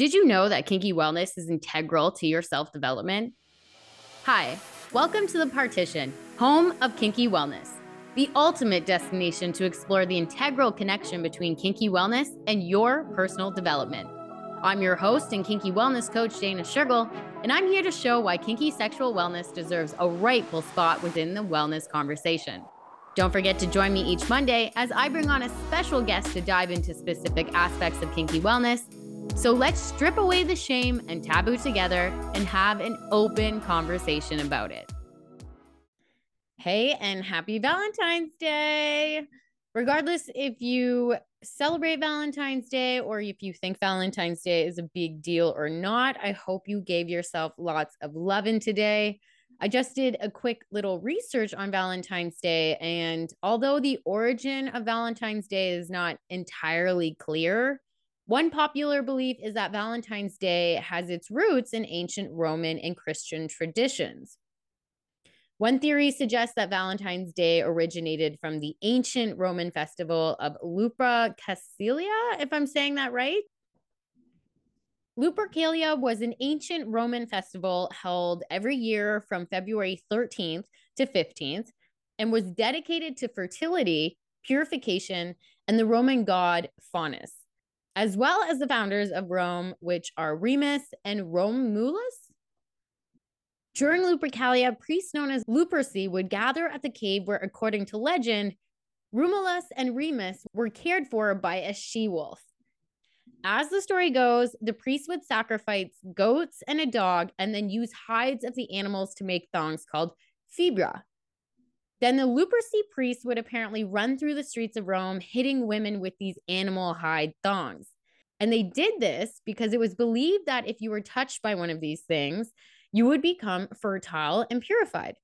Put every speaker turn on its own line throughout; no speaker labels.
Did you know that kinky wellness is integral to your self development? Hi, welcome to The Partition, home of kinky wellness, the ultimate destination to explore the integral connection between kinky wellness and your personal development. I'm your host and kinky wellness coach, Dana Schergel, and I'm here to show why kinky sexual wellness deserves a rightful spot within the wellness conversation. Don't forget to join me each Monday as I bring on a special guest to dive into specific aspects of kinky wellness so let's strip away the shame and taboo together and have an open conversation about it. Hey, and happy Valentine's Day. Regardless if you celebrate Valentine's Day or if you think Valentine's Day is a big deal or not, I hope you gave yourself lots of loving today. I just did a quick little research on Valentine's Day, and although the origin of Valentine's Day is not entirely clear, one popular belief is that Valentine's Day has its roots in ancient Roman and Christian traditions. One theory suggests that Valentine's Day originated from the ancient Roman festival of Lupercalia, if I'm saying that right. Lupercalia was an ancient Roman festival held every year from February 13th to 15th and was dedicated to fertility, purification, and the Roman god Faunus as well as the founders of Rome, which are Remus and Romulus. During Lupercalia, priests known as Luperci would gather at the cave where, according to legend, Romulus and Remus were cared for by a she wolf. As the story goes, the priests would sacrifice goats and a dog and then use hides of the animals to make thongs called februa. Then the Luperci priests would apparently run through the streets of Rome, hitting women with these animal hide thongs. And they did this because it was believed that if you were touched by one of these things, you would become fertile and purified.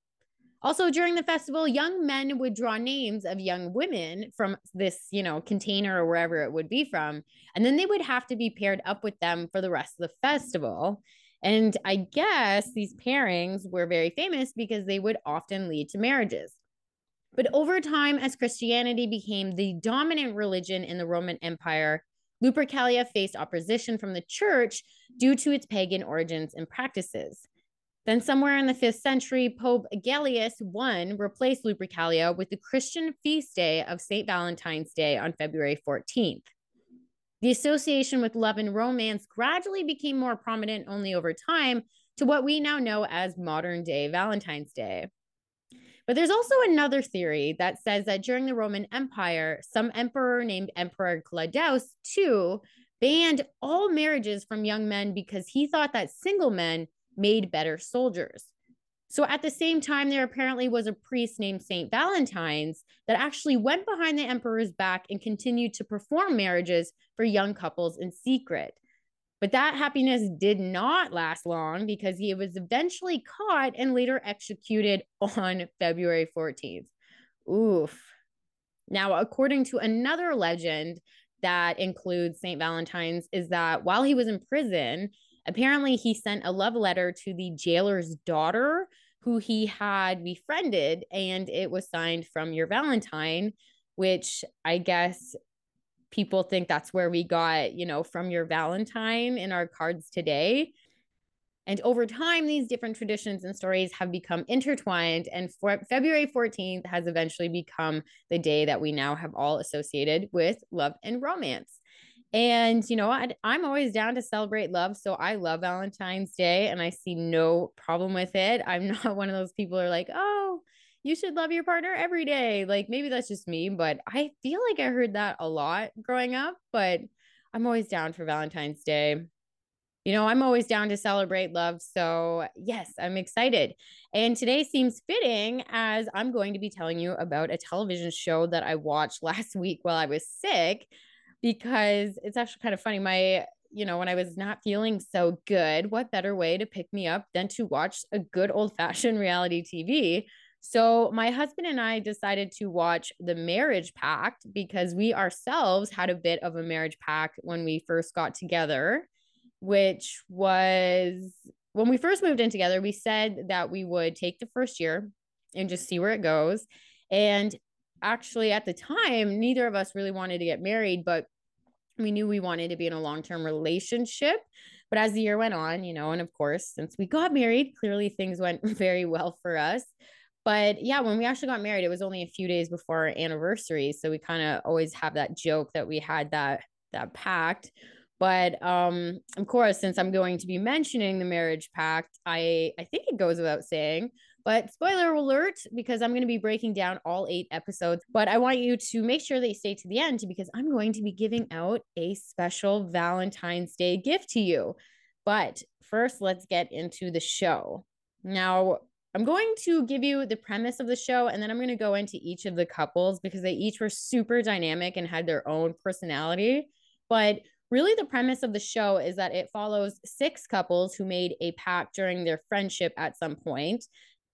Also, during the festival, young men would draw names of young women from this, you know, container or wherever it would be from. And then they would have to be paired up with them for the rest of the festival. And I guess these pairings were very famous because they would often lead to marriages. But over time, as Christianity became the dominant religion in the Roman Empire, Lupercalia faced opposition from the church due to its pagan origins and practices. Then, somewhere in the fifth century, Pope Gelasius I replaced Lupercalia with the Christian feast day of St. Valentine's Day on February 14th. The association with love and romance gradually became more prominent only over time to what we now know as modern day Valentine's Day. But there's also another theory that says that during the Roman Empire, some emperor named Emperor Claudius II banned all marriages from young men because he thought that single men made better soldiers. So at the same time, there apparently was a priest named Saint Valentine's that actually went behind the emperor's back and continued to perform marriages for young couples in secret. But that happiness did not last long because he was eventually caught and later executed on February 14th. Oof. Now, according to another legend that includes St. Valentine's, is that while he was in prison, apparently he sent a love letter to the jailer's daughter who he had befriended, and it was signed from your Valentine, which I guess people think that's where we got, you know, from your Valentine in our cards today. And over time, these different traditions and stories have become intertwined. And for February 14th has eventually become the day that we now have all associated with love and romance. And, you know, I, I'm always down to celebrate love. So I love Valentine's Day and I see no problem with it. I'm not one of those people who are like, oh, you should love your partner every day. Like maybe that's just me, but I feel like I heard that a lot growing up, but I'm always down for Valentine's Day. You know, I'm always down to celebrate love. So, yes, I'm excited. And today seems fitting as I'm going to be telling you about a television show that I watched last week while I was sick because it's actually kind of funny. My you know, when I was not feeling so good, what better way to pick me up than to watch a good old fashioned reality TV? So, my husband and I decided to watch The Marriage Pact because we ourselves had a bit of a marriage pact when we first got together, which was when we first moved in together, we said that we would take the first year and just see where it goes. And actually, at the time, neither of us really wanted to get married, but we knew we wanted to be in a long-term relationship but as the year went on you know and of course since we got married clearly things went very well for us but yeah when we actually got married it was only a few days before our anniversary so we kind of always have that joke that we had that that pact but um of course since i'm going to be mentioning the marriage pact i i think it goes without saying but spoiler alert, because I'm going to be breaking down all eight episodes. But I want you to make sure that you stay to the end because I'm going to be giving out a special Valentine's Day gift to you. But first, let's get into the show. Now, I'm going to give you the premise of the show and then I'm going to go into each of the couples because they each were super dynamic and had their own personality. But really, the premise of the show is that it follows six couples who made a pact during their friendship at some point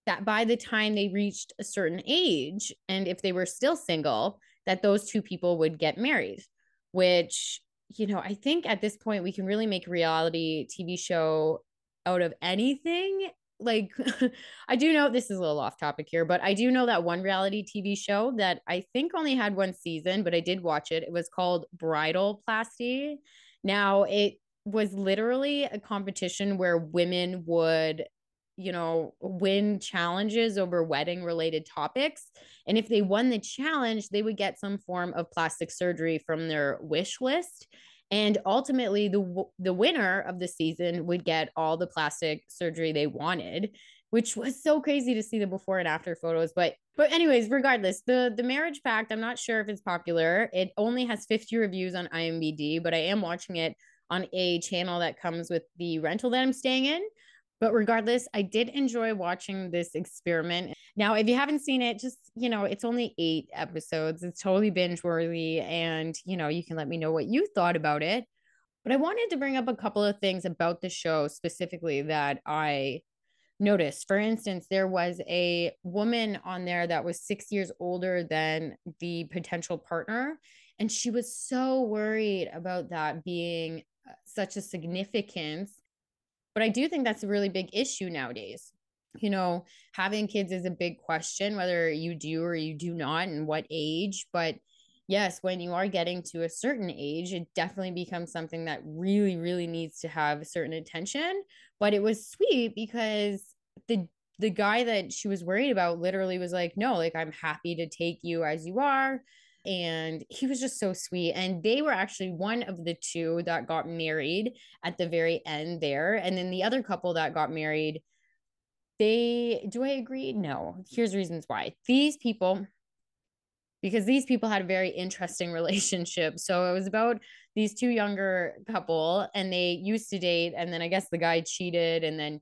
that by the time they reached a certain age and if they were still single that those two people would get married which you know i think at this point we can really make reality tv show out of anything like i do know this is a little off topic here but i do know that one reality tv show that i think only had one season but i did watch it it was called Bridalplasty now it was literally a competition where women would you know, win challenges over wedding related topics. And if they won the challenge, they would get some form of plastic surgery from their wish list. And ultimately, the, the winner of the season would get all the plastic surgery they wanted, which was so crazy to see the before and after photos. But but anyways, regardless, the the marriage pact, I'm not sure if it's popular. It only has 50 reviews on IMDb, but I am watching it on a channel that comes with the rental that I'm staying in. But regardless, I did enjoy watching this experiment. Now, if you haven't seen it, just, you know, it's only eight episodes. It's totally binge worthy. And, you know, you can let me know what you thought about it. But I wanted to bring up a couple of things about the show specifically that I noticed. For instance, there was a woman on there that was six years older than the potential partner. And she was so worried about that being uh, such a significance but I do think that's a really big issue nowadays. You know, having kids is a big question, whether you do or you do not, and what age. But yes, when you are getting to a certain age, it definitely becomes something that really, really needs to have a certain attention. But it was sweet because the the guy that she was worried about literally was like, no, like I'm happy to take you as you are and he was just so sweet and they were actually one of the two that got married at the very end there and then the other couple that got married they do i agree? No. Here's reasons why. These people because these people had a very interesting relationship. So it was about these two younger couple and they used to date and then i guess the guy cheated and then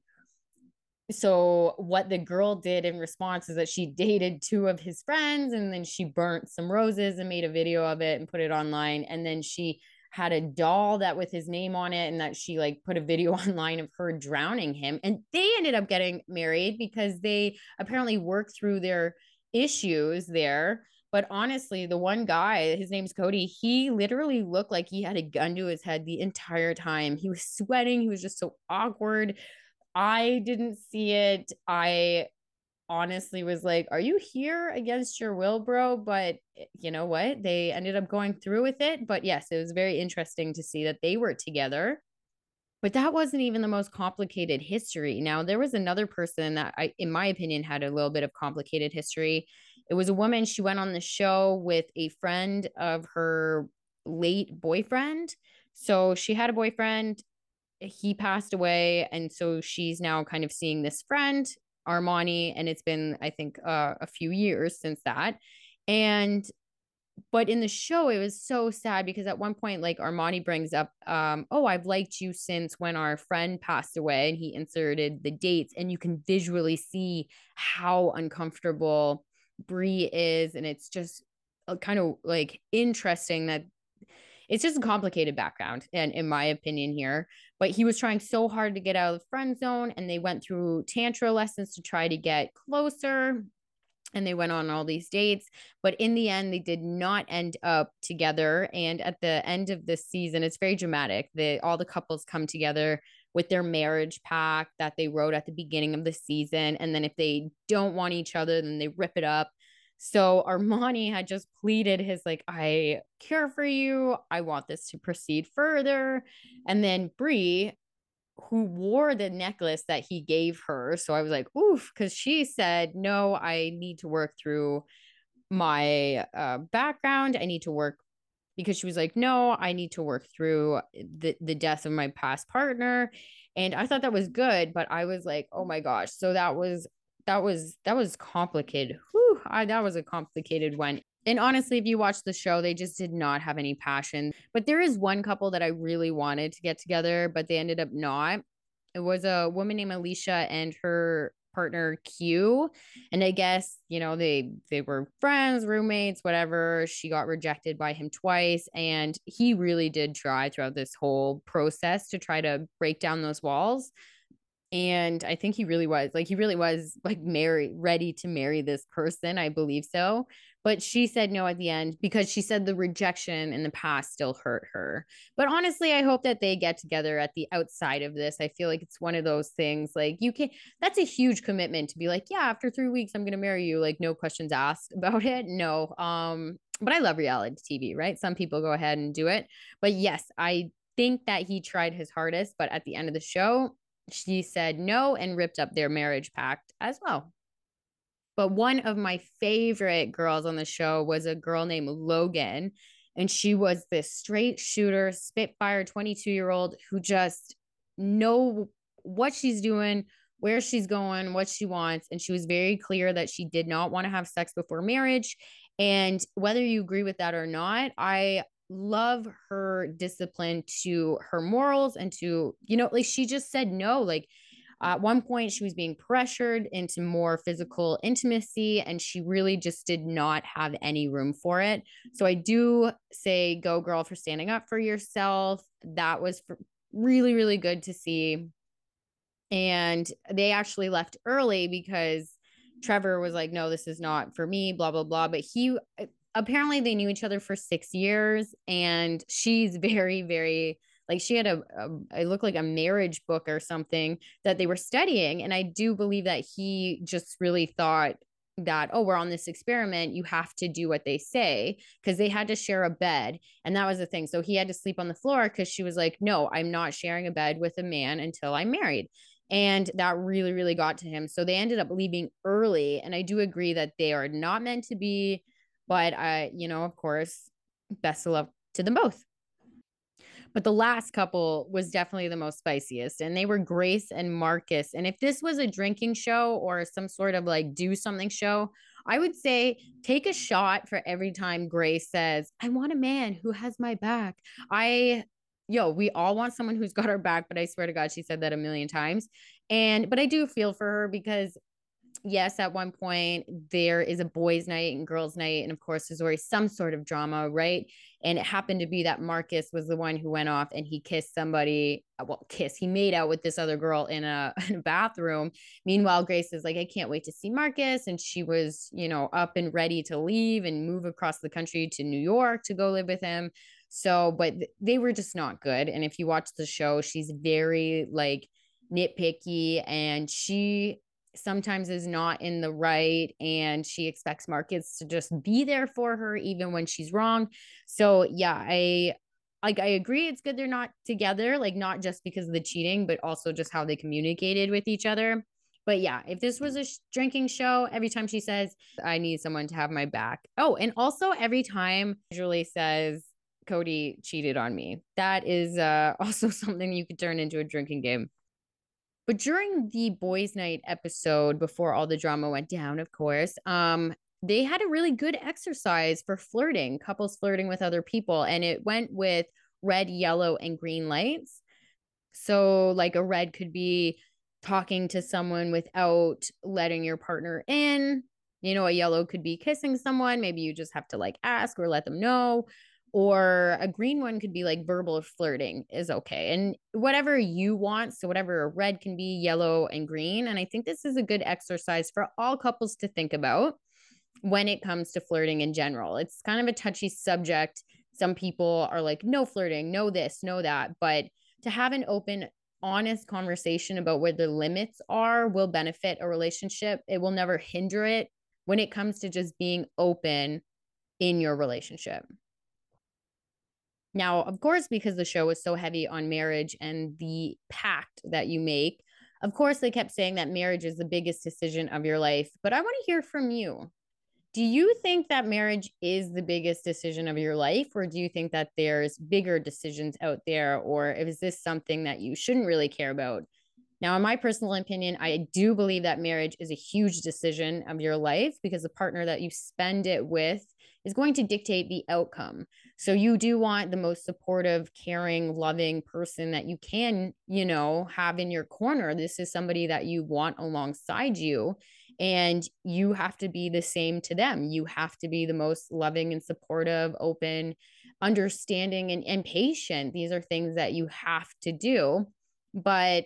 so what the girl did in response is that she dated two of his friends and then she burnt some roses and made a video of it and put it online and then she had a doll that with his name on it and that she like put a video online of her drowning him and they ended up getting married because they apparently worked through their issues there. But honestly the one guy his name's cody he literally looked like he had a gun to his head the entire time. He was sweating he was just so awkward I didn't see it. I honestly was like, Are you here against your will, bro? But eh, you know what? They ended up going through with it. But yes, it was very interesting to see that they were together. But that wasn't even the most complicated history. Now, there was another person that I, in my opinion, had a little bit of complicated history. It was a woman. She went on the show with a friend of her late boyfriend. So she had a boyfriend he passed away and so she's now kind of seeing this friend armani and it's been i think uh, a few years since that. And but in the show it was so sad because at one point like armani brings up um oh i've liked you since when our friend passed away and he inserted the dates and you can visually see how uncomfortable brie is and it's just uh, kind of like interesting that it's just a complicated background and in my opinion here but he was trying so hard to get out of the friend zone and they went through tantra lessons to try to get closer and they went on all these dates but in the end they did not end up together and at the end of this season it's very dramatic the all the couples come together with their marriage pact that they wrote at the beginning of the season and then if they don't want each other then they rip it up So Armani had just pleaded his like, I care for you. I want this to proceed further. And then Brie, who wore the necklace that he gave her. So I was like, oof, because she said, no, I need to work through my uh, background. I need to work because she was like, no, I need to work through the, the death of my past partner. And I thought that was good, but I was like, oh my gosh. So that was that was that was complicated. Whew, I, that was a complicated one. And honestly, if you watch the show, they just did not have any passion. But there is one couple that I really wanted to get together, but they ended up not. It was a woman named Alicia and her partner Q. And I guess, you know, they they were friends, roommates, whatever. She got rejected by him twice and he really did try throughout this whole process to try to break down those walls and i think he really was like he really was like married ready to marry this person i believe so but she said no at the end because she said the rejection in the past still hurt her but honestly i hope that they get together at the outside of this i feel like it's one of those things like you can that's a huge commitment to be like yeah after three weeks i'm gonna marry you like no questions asked about it no um but i love reality tv right? Some people go ahead and do it but yes i think that he tried his hardest but at the end of the show she said no and ripped up their marriage pact as well. But one of my favorite girls on the show was a girl named Logan. And she was this straight shooter, Spitfire 22 year old who just know what she's doing, where she's going, what she wants. And she was very clear that she did not want to have sex before marriage. And whether you agree with that or not, I love her discipline to her morals and to, you know, like she just said no. Like at one point, she was being pressured into more physical intimacy, and she really just did not have any room for it. So I do say, go girl for standing up for yourself. That was really, really good to see. And they actually left early because Trevor was like, no, this is not for me, blah, blah, blah. But he, eh, apparently they knew each other for six years and she's very very like she had a, a it looked like a marriage book or something that they were studying and i do believe that he just really thought that oh we're on this experiment you have to do what they say because they had to share a bed and that was the thing. So he had to sleep on the floor because she was like no i'm not sharing a bed with a man until i'm married and that really really got to him. So they ended up leaving early and i do agree that they are not meant to be but I, you know, of course, best of luck to them both. But the last couple was definitely the most spiciest, and they were Grace and Marcus. And if this was a drinking show or some sort of like do something show, I would say take a shot for every time Grace says, I want a man who has my back. I, yo, we all want someone who's got our back, but I swear to God, she said that a million times. And, but I do feel for her because yes, at one point there is a boys' night and girls' night. And of course, there's always some sort of drama, right? And it happened to be that Marcus was the one who went off and he kissed somebody. Uh, well, kiss, he made out with this other girl in a, in a bathroom. Meanwhile, Grace is like, I can't wait to see Marcus. And she was, you know, up and ready to leave and move across the country to New York to go live with him. So, but they were just not good. And if you watch the show, she's very like, nitpicky and she sometimes is not in the right and she expects Marcus to just be there for her even when she's wrong. So yeah, I like I agree it's good they're not together, like not just because of the cheating, but also just how they communicated with each other. But yeah, if this was a sh- drinking show, every time she says, I need someone to have my back. Oh, and also every time Julie says, Cody cheated on me. That is uh, also something you could turn into a drinking game. But during the boys' night episode, before all the drama went down, of course, um, they had a really good exercise for flirting, couples flirting with other people. And it went with red, yellow, and green lights. So, like a red could be talking to someone without letting your partner in. You know, a yellow could be kissing someone. Maybe you just have to like ask or let them know or a green one could be like verbal flirting is okay and whatever you want so whatever red can be yellow and green and i think this is a good exercise for all couples to think about when it comes to flirting in general. It's kind of a touchy subject. Some people are like no flirting no this no that but to have an open honest conversation about where the limits are will benefit a relationship. It will never hinder it when it comes to just being open in your relationship. Now, of course, because the show was so heavy on marriage and the pact that you make, of course, they kept saying that marriage is the biggest decision of your life. But I want to hear from you. Do you think that marriage is the biggest decision of your life, or do you think that there's bigger decisions out there, or is this something that you shouldn't really care about? Now, in my personal opinion, I do believe that marriage is a huge decision of your life because the partner that you spend it with is going to dictate the outcome. So you do want the most supportive, caring, loving person that you can, you know, have in your corner. This is somebody that you want alongside you. And you have to be the same to them. You have to be the most loving and supportive, open, understanding, and, and patient. These are things that you have to do. But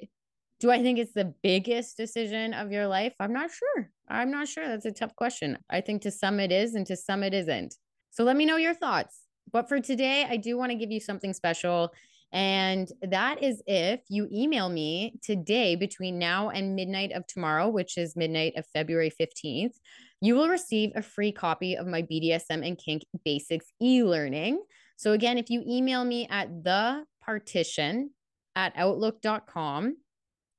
do I think it's the biggest decision of your life? I'm not sure. I'm not sure. That's a tough question. I think to some it is, and to some it isn't. So let me know your thoughts. But for today, I do want to give you something special. And that is if you email me today between now and midnight of tomorrow, which is midnight of February 15th, you will receive a free copy of my BDSM and kink basics e learning. So, again, if you email me at the partition at outlook.com,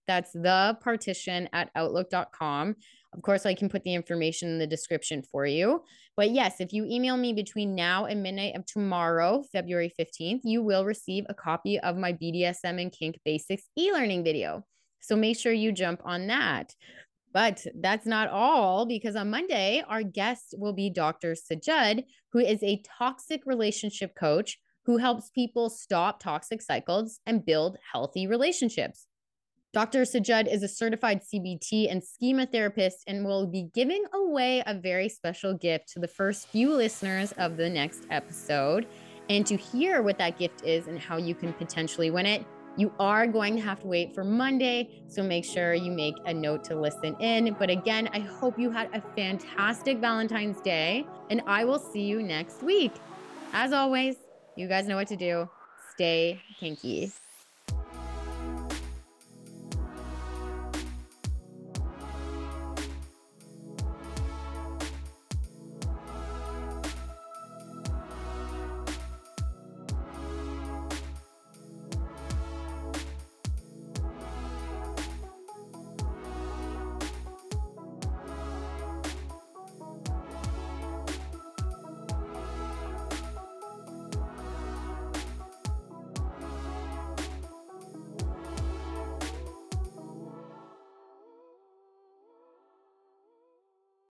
that's the partition at outlook.com. Of course, I can put the information in the description for you. But yes, if you email me between now and midnight of tomorrow, February 15th, you will receive a copy of my BDSM and kink basics e learning video. So make sure you jump on that. But that's not all because on Monday, our guest will be Dr. Sajud, who is a toxic relationship coach who helps people stop toxic cycles and build healthy relationships. Dr. Sajud is a certified CBT and schema therapist and will be giving away a very special gift to the first few listeners of the next episode. And to hear what that gift is and how you can potentially win it, you are going to have to wait for Monday. So make sure you make a note to listen in. But again, I hope you had a fantastic Valentine's Day, and I will see you next week. As always, you guys know what to do. Stay kinky.